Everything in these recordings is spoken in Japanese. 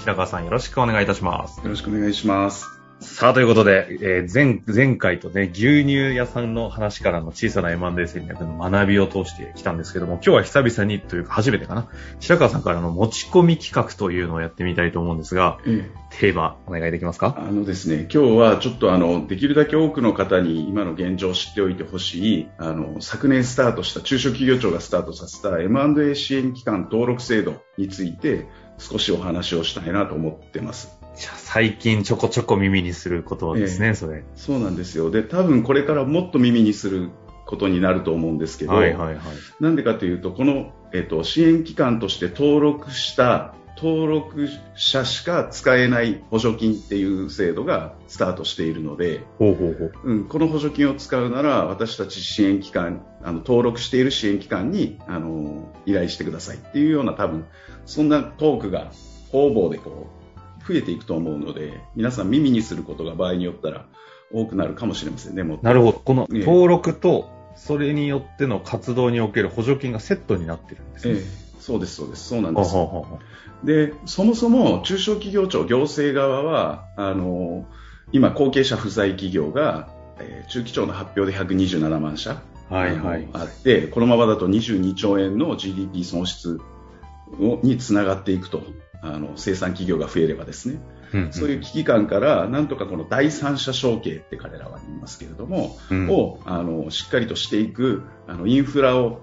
白川さんよろしくお願いいたします。よろしくお願いします。さあ、ということで、えー前、前回とね、牛乳屋さんの話からの小さな M&A 戦略の学びを通してきたんですけども、今日は久々にというか初めてかな、白川さんからの持ち込み企画というのをやってみたいと思うんですが、えテーマお願いできますか？あのですね、今日はちょっとあの、できるだけ多くの方に今の現状を知っておいてほしい、あの、昨年スタートした、中小企業庁がスタートさせた M&A 支援機関登録制度について少しお話をしたいなと思ってます。じゃあ最近ちょこちょこ耳にする言葉ですね、ええそれ。そうなんですよ。で、多分これからもっと耳にすることになると思うんですけど、はいはいはい。なんでかというと、この、えっと、支援機関として登録した登録者しか使えない補助金っていう制度がスタートしているので、ほうほうほう。うん、この補助金を使うなら私たち支援機関あの登録している支援機関にあの依頼してくださいっていうような多分そんなトークが方々でこう増えていくと思うので皆さん耳にすることが場合によったら多くなるかもしれませんね。もなるほど。このええ登録と、それによっての活動における補助金がセットになってるんですね。ええ、そうです、そうです、そうなんです。で、そもそも中小企業庁行政側は、あの、今後継者不在企業が、えー中期庁の発表で127万社、うはいはい。あって、このままだと22兆円の GDP 損失をにつながっていくと。あの生産企業が増えればですね、うんうんそういう危機感から、なんとかこの第三者承継って彼らは言いますけれども、うんをあのしっかりとしていくあのインフラを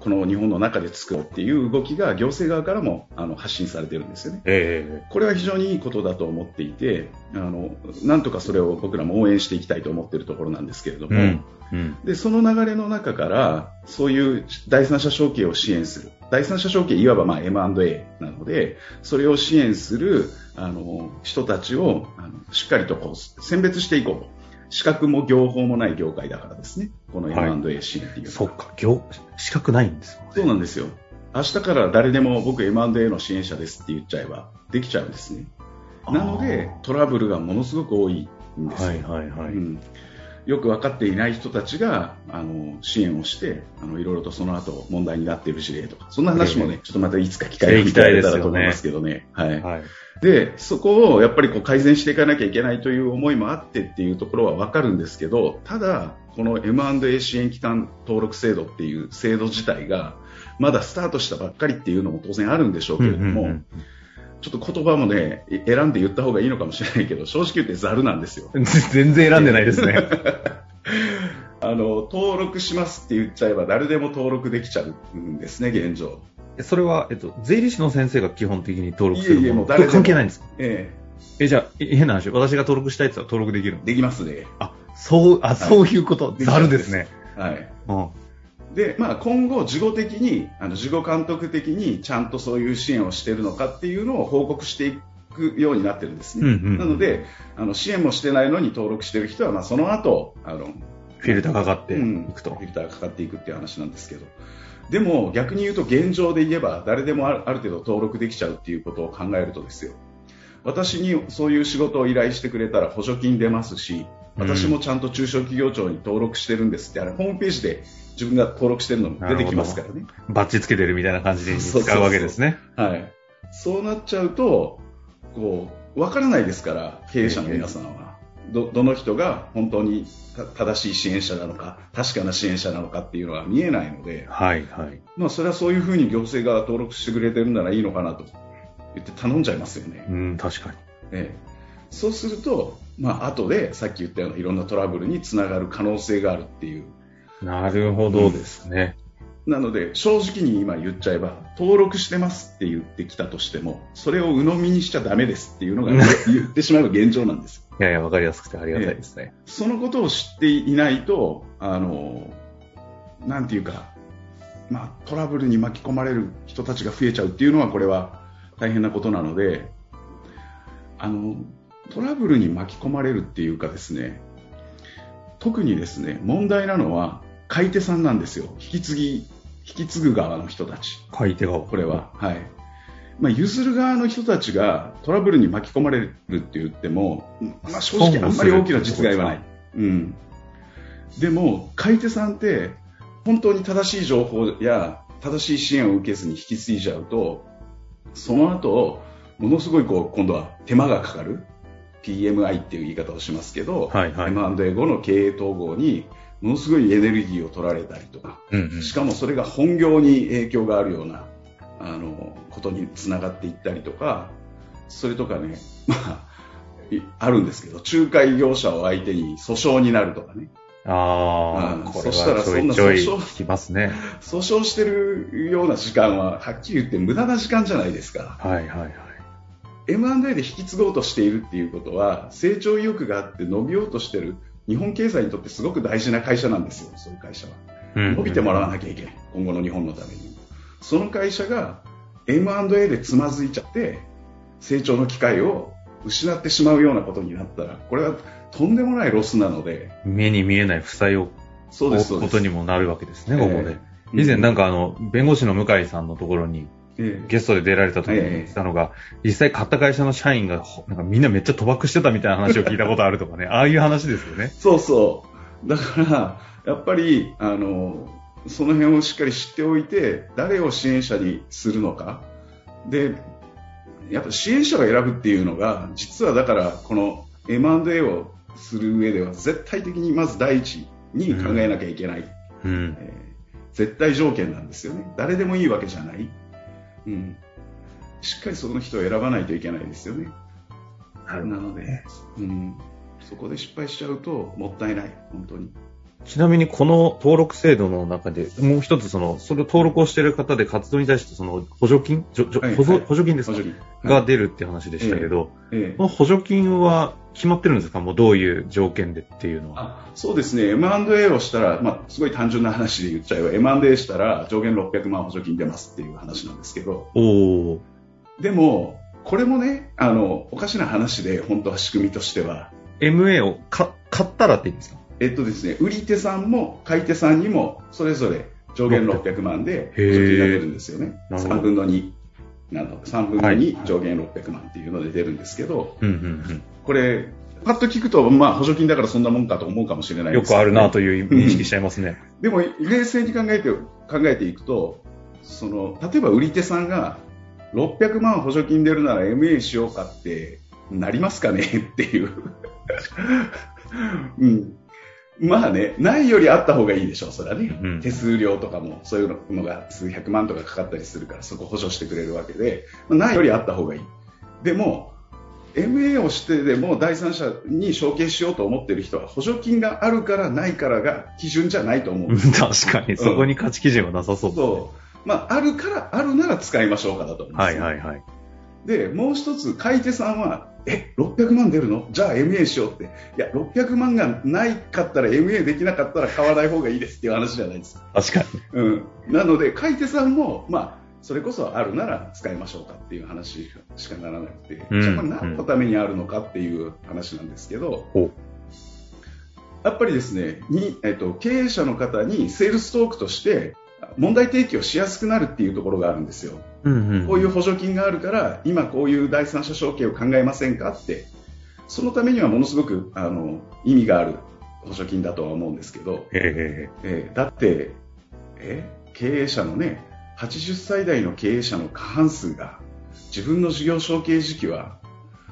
この日本の中で作ろうっていう動きが行政側からもあの発信されてるんですよね。えこれは非常にいいことだと思っていて、あのなんとかそれを僕らも応援していきたいと思っているところなんですけれども、えうん。うん。でその流れの中からそういう第三者承継を支援する第三者承継いわばまあ M&A なのでそれを支援するあの人たちをあのしっかりとこう選別していこうと資格も業法もない業界だからですね。このはい。M&A 支援っていうのは、そっか、業、資格ないんですもんね。そうなんですよ。明日から誰でも僕 M&A の支援者ですって言っちゃえばできちゃうんですね。なのでトラブルがものすごく多いんですよ、はいはいはい。うんよく分かっていない人たちがあの支援をしてあのいろいろとその後問題になっている事例とかそんな話もね、えちょっとまたいつか機会をいただけたらと思いますけどね。はい、はい。でそこをやっぱりこう改善していかなきゃいけないという思いもあってっていうところは分かるんですけどただ、この M&A 支援機関登録制度っていう制度自体がまだスタートしたばっかりっていうのも当然あるんでしょうけれども、うんうんうんちょっと言葉もね選んで言った方がいいのかもしれないけど正直言ってざるなんですよ。全然選んでないですね。あの登録しますって言っちゃえば誰でも登録できちゃうんですね、現状。それは、えっと、税理士の先生が基本的に登録するいえいえもう誰関係ないんですか？ええ、じゃあ、え変な話、私が登録したいって言ったら登録できるの？えできますね。あ、そう、あ、そういうこと？いざるですね。はい。うん。で、まあ、今後、事後的に、あの事後監督的にちゃんとそういう支援をしているのかっていうのを報告していくようになってるんですね。うんうんうんなので、あの支援もしてないのに登録している人は、まあ、その後あのフィルターかかっていうんくと。フィルターがかかっていくっていう話なんですけど。でも逆に言うと現状で言えば誰でもあるある程度登録できちゃうっていうことを考えるとですよ私にそういう仕事を依頼してくれたら補助金出ますし私もちゃんと中小企業庁に登録してるんですってあれホームページで自分が登録してるのも出てきますからね。バッチつけてるみたいな感じでそうそうそう使うわけですね。はい、そうなっちゃうとこう分からないですから経営者の皆さんは。どどの人が本当にた正しい支援者なのか確かな支援者なのかっていうのは見えないので、はいはい。まあ、それはそういうふうに行政が登録してくれてるならいいのかなと言って頼んじゃいますよね。うん、確かに。ええ、そうすると、まあ後でさっき言ったようないろんなトラブルにつながる可能性があるっていう。なるほどですね。なので正直に今言っちゃえば登録してますって言ってきたとしてもそれを鵜呑みにしちゃダメですっていうのが 言ってしまう現状なんです。いやいや、わかりやすくてありがたいですね。そのことを知っていないと、あの、なんていうか、まあ、トラブルに巻き込まれる人たちが増えちゃうっていうのは、これは大変なことなので、あの、トラブルに巻き込まれるっていうかですね、特にですね、問題なのは買い手さんなんですよ。引き継ぎ、引き継ぐ側の人たち。買い手側。これは。はい。まあ、譲る側の人たちがトラブルに巻き込まれるって言っても、まあ、正直あんまり大きな実害はない。うん。でも、買い手さんって本当に正しい情報や正しい支援を受けずに引き継いじゃうと、その後、ものすごいこう今度は手間がかかる PMI っていう言い方をしますけど、はいはい、M&A 後の経営統合にものすごいエネルギーを取られたりとか、うんうん、しかもそれが本業に影響があるようなあのことにつながっていったりとかそれとかね、まあ、あるんですけど仲介業者を相手に訴訟になるとかね。ああ、そしたらそんな訴訟、聞きますね。訴訟してるような時間は、はっきり言って無駄な時間じゃないですか。はいはいはい。M&A で引き継ごうとしているっていうことは、成長意欲があって伸びようとしてる日本経済にとってすごく大事な会社なんですよ、そういう会社は。伸びてもらわなきゃいけない。今後の日本のために。その会社が M&A でつまずいちゃって、成長の機会を失ってしまうようなことになったら、これはとんでもないロスなので。目に見えない負債をそうことにもなるわけですね、ここで。以前なんかあの、弁護士の向井さんのところに、ゲストで出られた時に言ってたのが、実際買った会社の社員が、なんかみんなめっちゃ賭博してたみたいな話を聞いたことあるとかね、ああいう話ですよね。そうそう。だから、やっぱり、あの、その辺をしっかり知っておいて、誰を支援者にするのか。で、やっぱ支援者を選ぶっていうのが、実はだから、この M&A をする上では絶対的にまず第一に考えなきゃいけない、うん、えー、絶対条件なんですよね。誰でもいいわけじゃない、うん、しっかりその人を選ばないといけないですよね。なので、うん、そこで失敗しちゃうともったいない。本当にちなみにこの登録制度の中で、もう一つその、それを登録をしている方で活動に対してその補助金、はいはい、補助金ですか、はい、が出るって話でしたけど、ええ、この補助金は決まってるんですか？もうどういう条件でっていうのは。そうですね。M&A をしたら、まあ、すごい単純な話で言っちゃえば、M&A したら上限600万補助金出ますっていう話なんですけど。おでも、これもね、あの、おかしな話で、本当は仕組みとしては。MA を買ったらっていいんですか？えっとですね、売り手さんも買い手さんにもそれぞれ上限600万で補助金が出るんですよね。3分の2なの3分の2上限600万っていうので出るんですけど、これ、パッと聞くと、まあ、補助金だからそんなもんかと思うかもしれないです、ね、よくあるなという認識しちゃいますね。うん、でも、冷静に考えて、考えていくと、その、例えば売り手さんが、600万補助金出るなら MA しようかってなりますかね？っていう。うん。まあね、ないよりあった方がいいでしょう、それはね、うん、手数料とかもそういうのが数百万とかかかったりするから、そこ補助してくれるわけで、まあ、ないよりあった方がいい。でも、MA をしてでも第三者に承継しようと思っている人は補助金があるからないからが基準じゃないと思う。確かに、そこに価値基準はなさそう、ね、そう。まあ、あるから、あるなら使いましょうかだと思うんです、はいはいはい。で、もう一つ、買い手さんは、え、600万出るの？じゃあ MA しようって。いや、600万がないかったら MA できなかったら買わない方がいいですっていう話じゃないですか。確かに。うん。なので、買い手さんも、まあ、それこそあるなら使いましょうかっていう話しかならなくて、うん、じゃあこれ何のためにあるのかっていう話なんですけど、うん、やっぱりですね、にえっと、経営者の方にセールストークとして問題提起をしやすくなるっていうところがあるんですよ。うんうん、こういう補助金があるから、今こういう第三者承継を考えませんかって、そのためにはものすごくあの意味がある補助金だとは思うんですけど、えー、だって、え経営者のね、80歳代の経営者の過半数が自分の事業承継時期は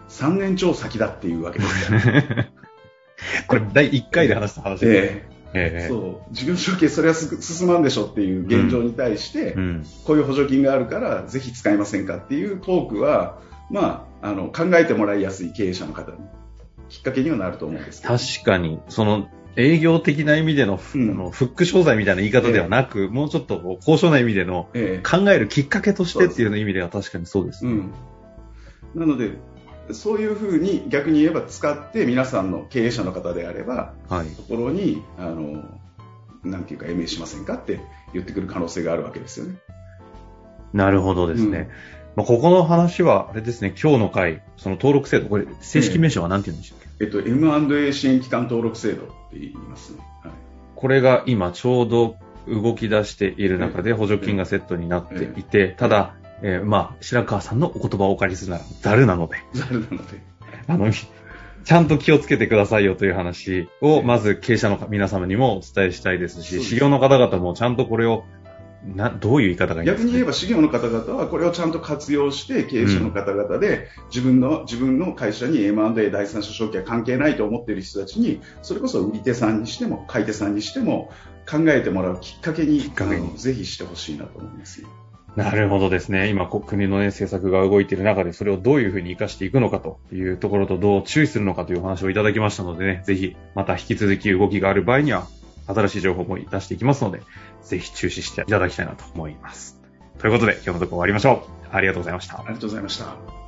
3年超先だっていうわけですよ。これ第1回で話した話ですね。えーえ。そう事業承継それは進まんでしょっていう現状に対して、うん、こういう補助金があるからぜひ使いませんかっていうトークは、まあ、あの考えてもらいやすい経営者の方にきっかけにはなると思うんです確かにその営業的な意味での,、うん、あのフック商材みたいな言い方ではなく、えー、もうちょっと交渉な意味での、えー、考えるきっかけとしてっていうの意味では確かにそうですね。うん、なのでそういうふうに逆に言えば使って皆さんの経営者の方であれば、はい、ところにあのなんていうか MA しませんかって言ってくる可能性があるわけですよね。なるほどですね。まあ、ここの話は、あれですね、今日の回、その登録制度、これ、正式名称は何て言うんでしょうか、えっと、M&A 支援機関登録制度って言いますね。はい、これが今ちょうど動き出している中で補助金がセットになっていて、ただ、えー、まあ、白川さんのお言葉をお借りするなら、ざるなので。ざるなので。あの、ちゃんと気をつけてくださいよという話を、まず経営者の皆様にもお伝えしたいですし、修行の方々もちゃんとこれをなどういう言い方がいい逆に言えば、事業の方々はこれをちゃんと活用して、経営者の方々で、自分の、自分の会社に M&A 第三者証券は関係ないと思っている人たちに、それこそ売り手さんにしても、買い手さんにしても、考えてもらうきっかけに、きっかけにぜひしてほしいなと思いますよ。なるほどですね。今、国の、ね、政策が動いている中で、それをどういうふうに活かしていくのかというところと、どう注意するのかというお話をいただきましたのでね、ぜひ、また引き続き動きがある場合には、新しい情報も出していきますので、ぜひ注視していただきたいなと思います。ということで、今日のところ終わりましょう。ありがとうございました。ありがとうございました。